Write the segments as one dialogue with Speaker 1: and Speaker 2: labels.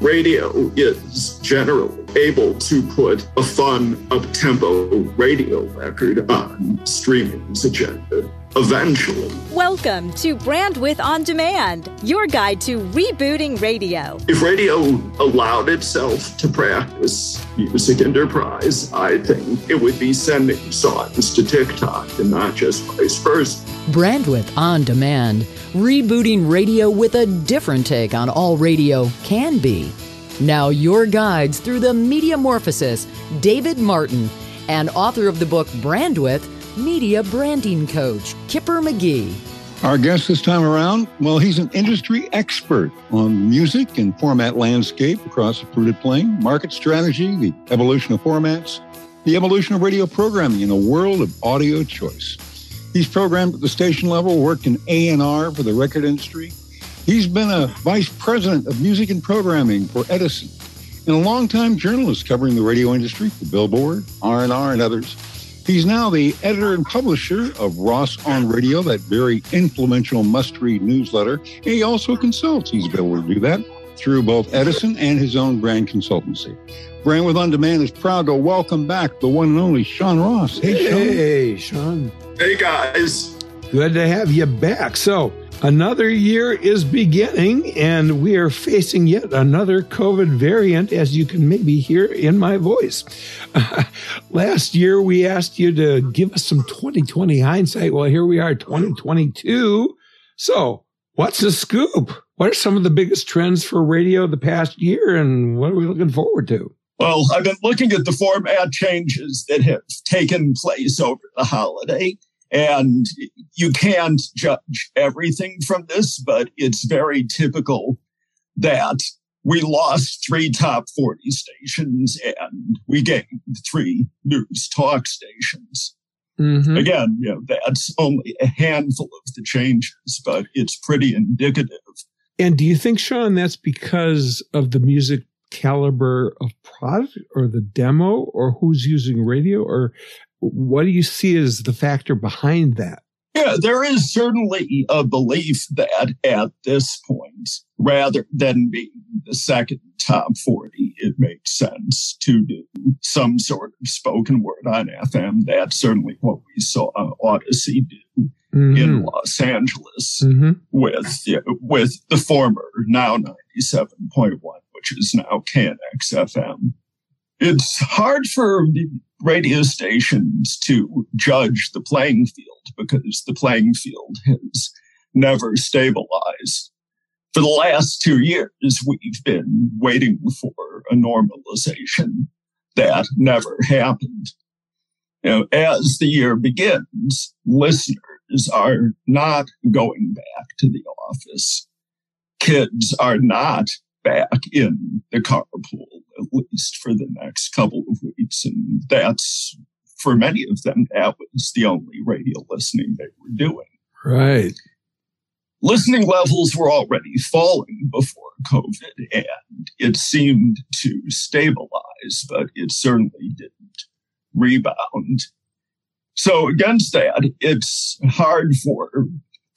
Speaker 1: radio is generally able to put a fun up-tempo radio record on streaming's agenda eventually.
Speaker 2: Welcome to Brandwidth On Demand, your guide to rebooting radio.
Speaker 1: If radio allowed itself to practice music enterprise, I think it would be sending songs to TikTok and not just vice versa.
Speaker 3: Brandwidth On Demand, rebooting radio with a different take on all radio can be. Now, your guides through the media metamorphosis, David Martin, and author of the book Brandwidth media branding coach, Kipper McGee.
Speaker 4: Our guest this time around, well, he's an industry expert on music and format landscape across the fruited plain, market strategy, the evolution of formats, the evolution of radio programming in a world of audio choice. He's programmed at the station level, worked in A&R for the record industry. He's been a vice president of music and programming for Edison and a longtime journalist covering the radio industry for Billboard, R&R, and others. He's now the editor and publisher of Ross on Radio, that very influential must-read newsletter. And he also consults. He's able to do that through both Edison and his own brand consultancy. Brandwidth On Demand is proud to welcome back the one and only Sean Ross.
Speaker 5: Hey, Sean. Hey, Sean.
Speaker 1: Hey, guys.
Speaker 5: Good to have you back. So, Another year is beginning, and we are facing yet another COVID variant, as you can maybe hear in my voice. Last year, we asked you to give us some 2020 hindsight. Well, here we are, 2022. So, what's the scoop? What are some of the biggest trends for radio the past year, and what are we looking forward to?
Speaker 1: Well, I've been looking at the format changes that have taken place over the holiday. And you can't judge everything from this, but it's very typical that we lost three top 40 stations and we gained three news talk stations. Mm-hmm. Again, you know, that's only a handful of the changes, but it's pretty indicative.
Speaker 5: And do you think, Sean, that's because of the music caliber of product or the demo or who's using radio or what do you see as the factor behind that?
Speaker 1: Yeah, there is certainly a belief that at this point, rather than being the second top 40, it makes sense to do some sort of spoken word on FM. That's certainly what we saw Audacy do mm-hmm. in Los Angeles mm-hmm. with, with the former now 97.1, which is now KNX FM it's hard for radio stations to judge the playing field because the playing field has never stabilized. For the last two years, we've been waiting for a normalization that never happened. You know, as the year begins, listeners are not going back to the office. Kids are not back in the carpool, at least for the next couple of weeks. And that's, for many of them, that was the only radio listening they were doing.
Speaker 5: Right.
Speaker 1: Listening levels were already falling before COVID, and it seemed to stabilize, but it certainly didn't rebound. So against that, it's hard for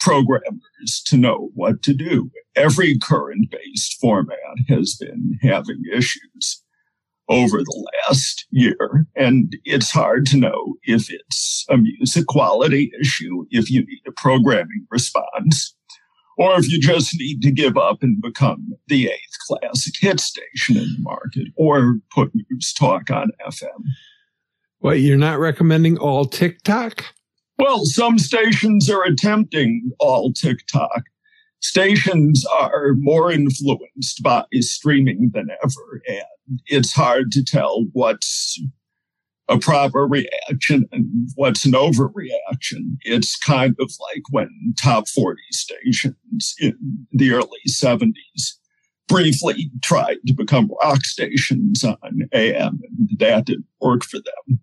Speaker 1: programmers to know what to do. Every current based format has been having issues over the last year. And it's hard to know if it's a music quality issue, if you need a programming response, or if you just need to give up and become the eighth classic hit station in the market or put news talk on FM.
Speaker 5: Well, you're not recommending all TikTok?
Speaker 1: Well, some stations are attempting all TikTok. Stations are more influenced by streaming than ever, and it's hard to tell what's a proper reaction and what's an overreaction. It's kind of like when top 40 stations in the early 70s briefly tried to become rock stations on AM, and that didn't work for them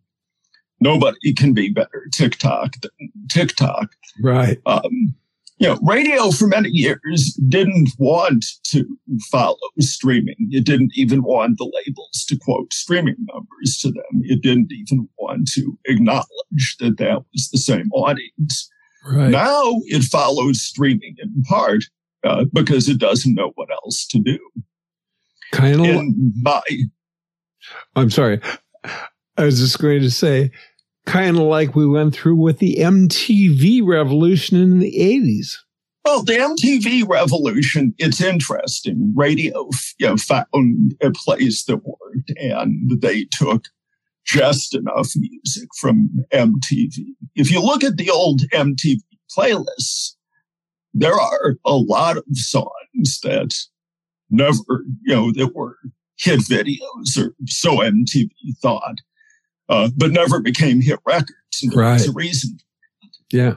Speaker 1: nobody can be better TikTok than TikTok.
Speaker 5: Right.
Speaker 1: Um, you know, radio for many years didn't want to follow streaming. It didn't even want the labels to quote streaming numbers to them. It didn't even want to acknowledge that that was the same audience. Right. Now it follows streaming in part uh, because it doesn't know what else to do.
Speaker 5: kind of
Speaker 1: in my.
Speaker 5: I'm sorry. I was just going to say, kind of like we went through with the MTV revolution in the 80s.
Speaker 1: Well, the MTV revolution, it's interesting. Radio you know, found a place that worked and they took just enough music from MTV. If you look at the old MTV playlists, there are a lot of songs that never, you know, that were hit videos or so MTV thought, uh, but never became hit records. And there
Speaker 5: right.
Speaker 1: was a reason.
Speaker 5: Yeah.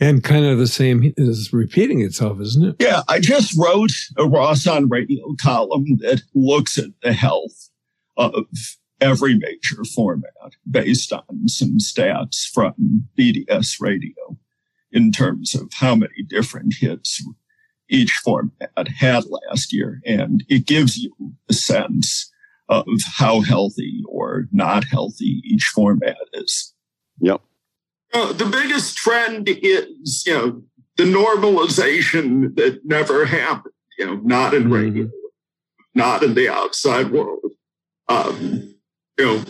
Speaker 5: And kind of the same is repeating itself, isn't it?
Speaker 1: Yeah. I just wrote a Ross on radio column that looks at the health of every major format based on some stats from BDS radio in terms of how many different hits each format had last year. And it gives you a sense of how healthy or not healthy each format is.
Speaker 4: Yep.
Speaker 1: Uh, the biggest trend is, you know, the normalization that never happened, you know, not in radio, mm-hmm. not in the outside world. Um, you know,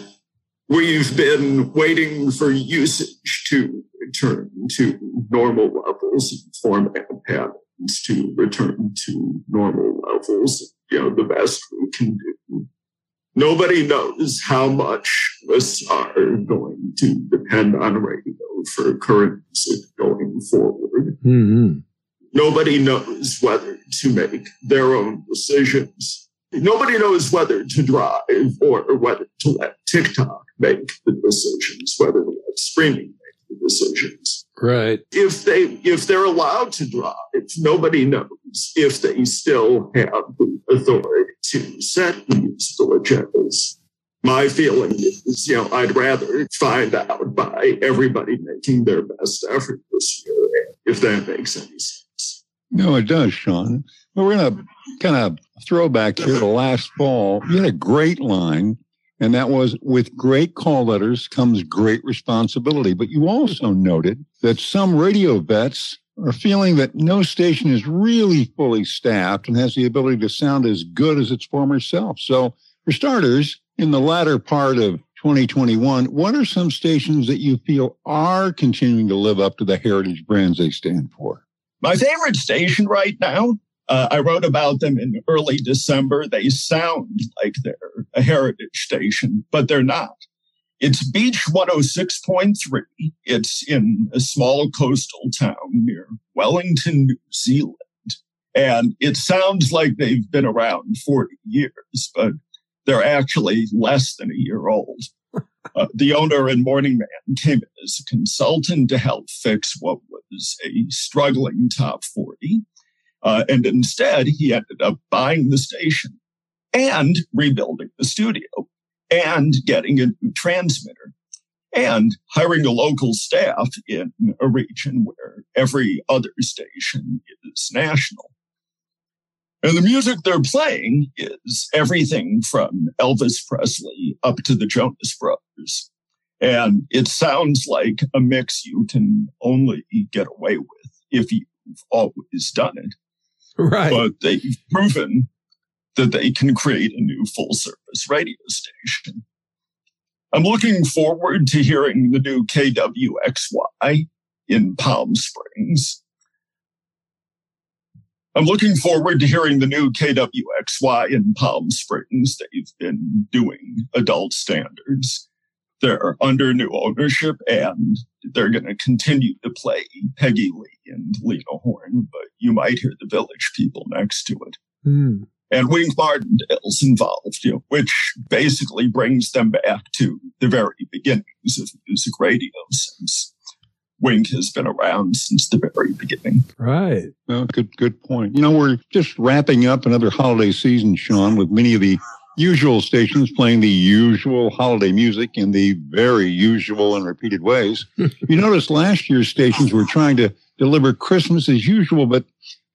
Speaker 1: we've been waiting for usage to return to normal levels and format patterns to return to normal levels. You know, the best we can do. Nobody knows how much us are going to depend on radio for current music going forward. Mm-hmm. Nobody knows whether to make their own decisions Nobody knows whether to drive or, or whether to let TikTok make the decisions, whether to let streaming make the decisions.
Speaker 5: Right.
Speaker 1: If they if they're allowed to drive, nobody knows if they still have the authority to set musical agendas. My feeling is, you know, I'd rather find out by everybody making their best effort this year, if that makes any sense.
Speaker 4: No, it does, Sean. Well, we're going to kind of throwback here to last fall. You had a great line, and that was with great call letters comes great responsibility. But you also noted that some radio vets are feeling that no station is really fully staffed and has the ability to sound as good as its former self. So, for starters, in the latter part of 2021, what are some stations that you feel are continuing to live up to the heritage brands they stand for?
Speaker 1: My favorite station right now uh, I wrote about them in early December. They sound like they're a heritage station, but they're not. It's Beach 106.3. It's in a small coastal town near Wellington, New Zealand. And it sounds like they've been around 40 years, but they're actually less than a year old. Uh, the owner and morning man came in as a consultant to help fix what was a struggling top 40. Uh, and instead, he ended up buying the station and rebuilding the studio and getting a new transmitter and hiring a local staff in a region where every other station is national. And the music they're playing is everything from Elvis Presley up to the Jonas Brothers. And it sounds like a mix you can only get away with if you've always done it.
Speaker 5: Right.
Speaker 1: But they've proven that they can create a new full service radio station. I'm looking forward to hearing the new KWXY in Palm Springs. I'm looking forward to hearing the new KWXY in Palm Springs. They've been doing adult standards. They're under new ownership and they're going to continue to play Peggy Lee and Lena Horne, but you might hear the village people next to it. Mm. And Wink Martindale's involved, you know, which basically brings them back to the very beginnings of music radio since Wink has been around since the very beginning.
Speaker 5: Right.
Speaker 4: Well, good, good point. You know, we're just wrapping up another holiday season, Sean, with many of the usual stations playing the usual holiday music in the very usual and repeated ways. you notice last year's stations were trying to deliver Christmas as usual, but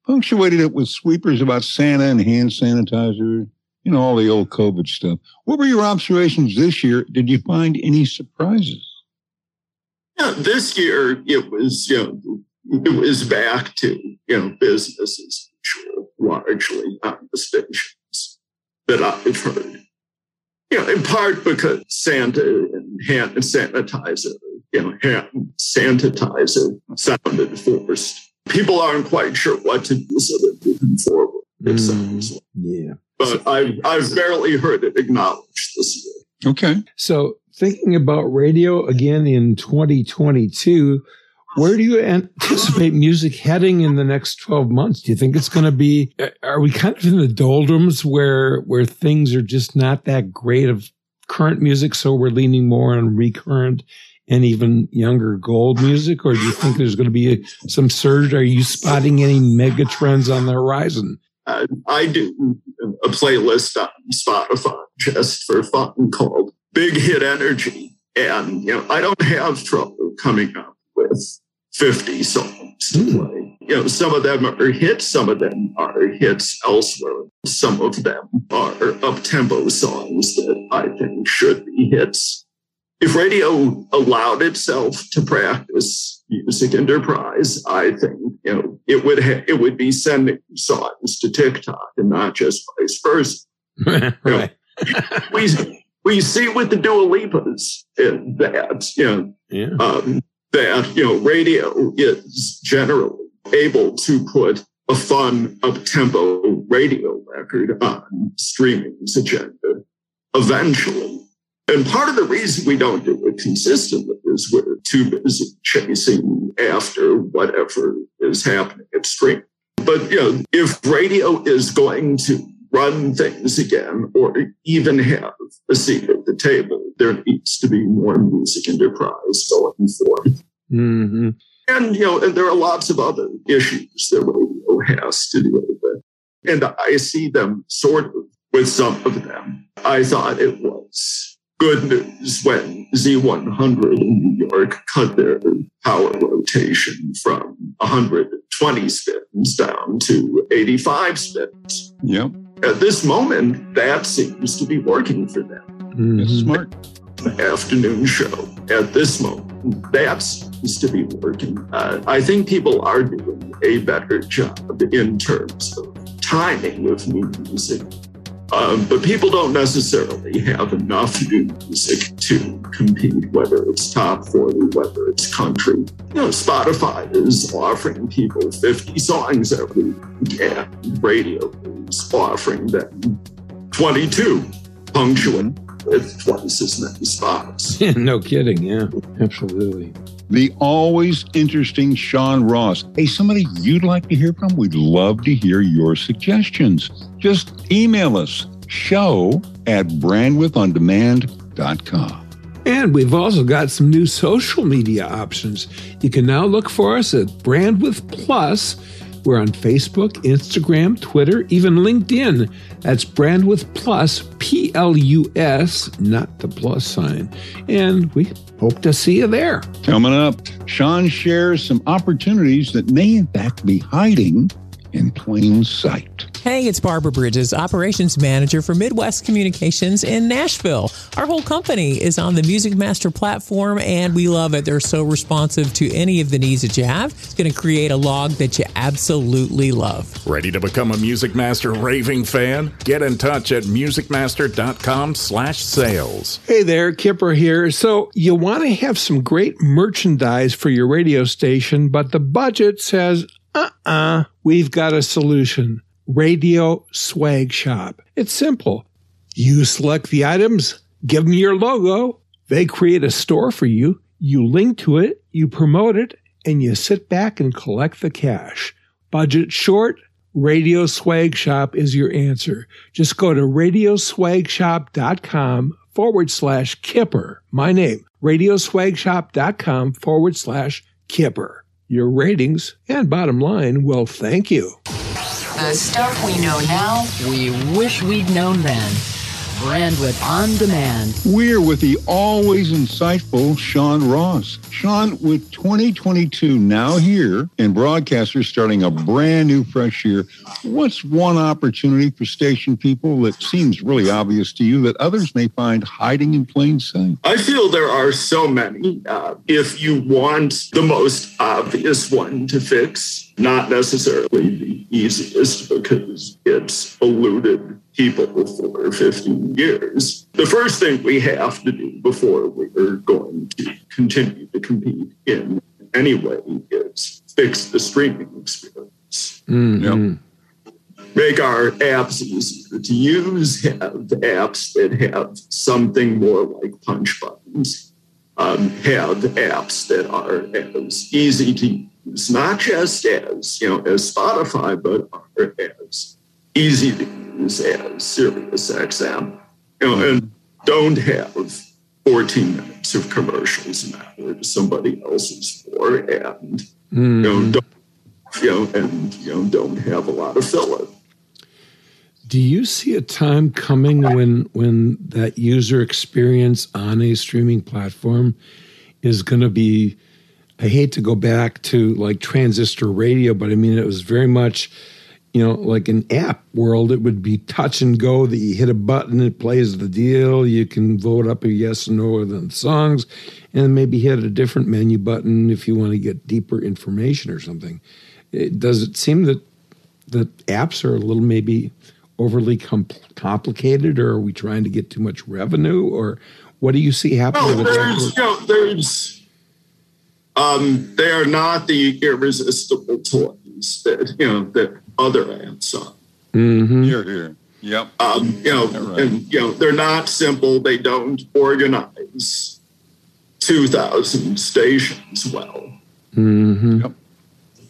Speaker 4: punctuated it with sweepers about Santa and hand sanitizer, you know, all the old COVID stuff. What were your observations this year? Did you find any surprises?
Speaker 1: Yeah, this year it was, you know, it was back to, you know, business as usual, largely on the station that I've heard. You know, in part because Santa and hand sanitizer, you know, hand sanitizer sounded forced. People aren't quite sure what to do, so they're moving forward. It sounds like.
Speaker 5: Yeah.
Speaker 1: But I've, I've barely heard it acknowledged this year.
Speaker 4: Okay.
Speaker 5: So thinking about radio again in 2022, where do you anticipate music heading in the next 12 months? Do you think it's going to be, are we kind of in the doldrums where, where things are just not that great of current music? So we're leaning more on recurrent and even younger gold music? Or do you think there's going to be a, some surge? Are you spotting any mega trends on the horizon?
Speaker 1: Uh, I do a playlist on Spotify just for fun called Big Hit Energy. And, you know, I don't have trouble coming up with 50 songs to
Speaker 5: Mm.
Speaker 1: play. You know, some of them are hits, some of them are hits elsewhere. Some of them are up tempo songs that I think should be hits. If radio allowed itself to practice music enterprise, I think you know it would ha- it would be sending songs to TikTok and not just vice versa.
Speaker 5: right.
Speaker 1: We we see with the Dua Lipas in that you know
Speaker 5: Yeah.
Speaker 1: um, that you know radio is generally able to put a fun up tempo radio record on streaming's agenda eventually. And part of the reason we don't do it consistently is we're too busy chasing after whatever is happening at stream. But you know, if radio is going to run things again or even have a seat at the table, there needs to be more music enterprise going forward.
Speaker 5: hmm
Speaker 1: And, you know, and there are lots of other issues that radio has to deal with. And I see them sort of with some of them. I thought it was good news when Z100 in New York cut their power rotation from 120 spins down to 85 spins.
Speaker 4: Yep.
Speaker 1: At this moment, that seems to be working for them
Speaker 4: That's
Speaker 5: Mhm.
Speaker 4: smart.
Speaker 1: afternoon show at this moment. That seems to be working. Uh, I think people are doing a better job in terms of timing of new music. Um, but people don't necessarily have enough new music to compete, whether it's top 40, whether it's country. You know, Spotify is offering people 50 songs every week, and radio is offering them 22, punctuate with twice as many spots.
Speaker 5: no kidding. Yeah, absolutely.
Speaker 4: The always interesting Sean Ross. Hey, somebody you'd like to hear from? We'd love to hear your suggestions. Just email us show at brandwidthondemand.com.
Speaker 5: And we've also got some new social media options. You can now look for us at Brandwidth Plus. We're on Facebook, Instagram, Twitter, even LinkedIn. That's Brandwidth Plus, P L U S, not the plus sign. And we hope to see you there.
Speaker 4: Coming up, Sean shares some opportunities that may in fact be hiding in plain sight.
Speaker 6: Hey, it's Barbara Bridges, Operations Manager for Midwest Communications in Nashville. Our whole company is on the Music Master platform and we love it. They're so responsive to any of the needs that you have. It's going to create a log that you absolutely love.
Speaker 7: Ready to become a Music Master raving fan? Get in touch at musicmaster.com slash sales.
Speaker 5: Hey there, Kipper here. So, you want to have some great merchandise for your radio station, but the budget says, uh uh, we've got a solution. Radio Swag Shop. It's simple. You select the items, give them your logo, they create a store for you, you link to it, you promote it, and you sit back and collect the cash. Budget short? Radio Swag Shop is your answer. Just go to radioswagshop.com forward slash Kipper. My name, radioswagshop.com forward slash Kipper. Your ratings and bottom line will thank you.
Speaker 3: The stuff we know now, we wish we'd known then. Brandwidth on demand.
Speaker 4: We're with the always insightful Sean Ross. Sean, with 2022 now here and broadcasters starting a brand new fresh year, what's one opportunity for station people that seems really obvious to you that others may find hiding in plain sight?
Speaker 1: I feel there are so many. Uh, if you want the most obvious one to fix, not necessarily the easiest because it's eluded people for 15 years. The first thing we have to do before we're going to continue to compete in any way is fix the streaming experience.
Speaker 5: Mm-hmm.
Speaker 1: Make our apps easier to use, have apps that have something more like punch buttons, um, have apps that are as easy to use, not just as, you know, as Spotify, but are as easy to use as Sirius XM, you know, and don't have 14 minutes of commercials now where somebody else's for and
Speaker 5: Mm-hmm.
Speaker 1: you know don't you know and you know don't have a lot of filler.
Speaker 5: Do you see a time coming when when that user experience on a streaming platform is going to be I hate to go back to like transistor radio, but I mean it was very much you know, like an app world, it would be touch and go that you hit a button, it plays the deal. You can vote up a yes or no the songs, and maybe hit a different menu button if you want to get deeper information or something. It, does it seem that that apps are a little maybe overly com- complicated, or are we trying to get too much revenue, or what do you see happening?
Speaker 1: No,
Speaker 5: with
Speaker 1: there's,
Speaker 5: that?
Speaker 1: you know, there's, um, they are not the irresistible toys that you know that other ants are.
Speaker 5: Mhm.
Speaker 4: Here, here. Yep.
Speaker 1: Um, you know,
Speaker 4: right.
Speaker 1: and you know, they're not simple. They don't organize two thousand stations well.
Speaker 5: Mhm.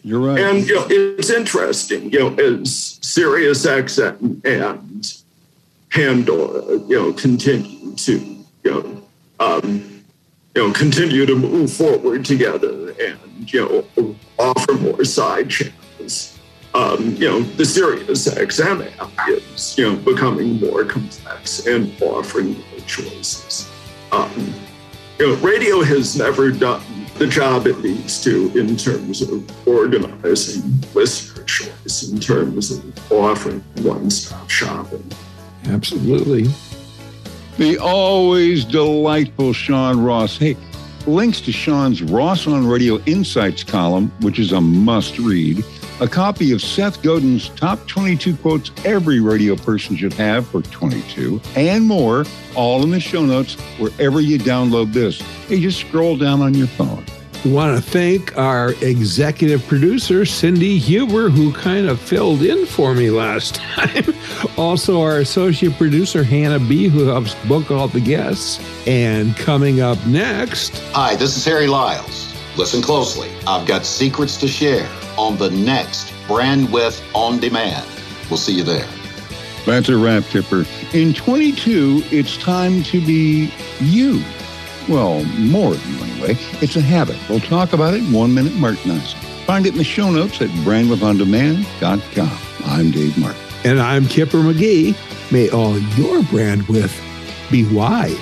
Speaker 4: You're right.
Speaker 1: And you know, it's interesting. You know, as Sirius XM and Pandora, you know, continue to you know, um, you know, continue to move forward together and you know, offer more side channels. Um, you know, the Sirius XM app is you know becoming more complex and offering more choices. Um, you know, radio has never done the job it needs to in terms of organizing listener choice, in terms of offering one-stop shopping.
Speaker 5: Absolutely.
Speaker 4: The always delightful Sean Ross. Hey, links to Sean's Ross on Radio Insights column, which is a must read, a copy of Seth Godin's top 22 quotes every radio person should have for 22, and more, all in the show notes wherever you download this. Hey, just scroll down on your phone.
Speaker 5: We want to thank our executive producer, Cindy Huber, who kind of filled in for me last time. also, our associate producer, Hannah B., who helps book all the guests. And coming up next,
Speaker 8: Hi, this is Harry Lyles. Listen closely. I've got secrets to share on the next Brandwidth On Demand. We'll see you there.
Speaker 4: That's a wrap, Kipper. In 22, it's time to be you. Well, more of you anyway. It's a habit. We'll talk about it in one minute Martinizing. Find it in the show notes at brandwidthondemand.com. I'm Dave Martin.
Speaker 5: and I'm Kipper McGee. May all your brand with be wide.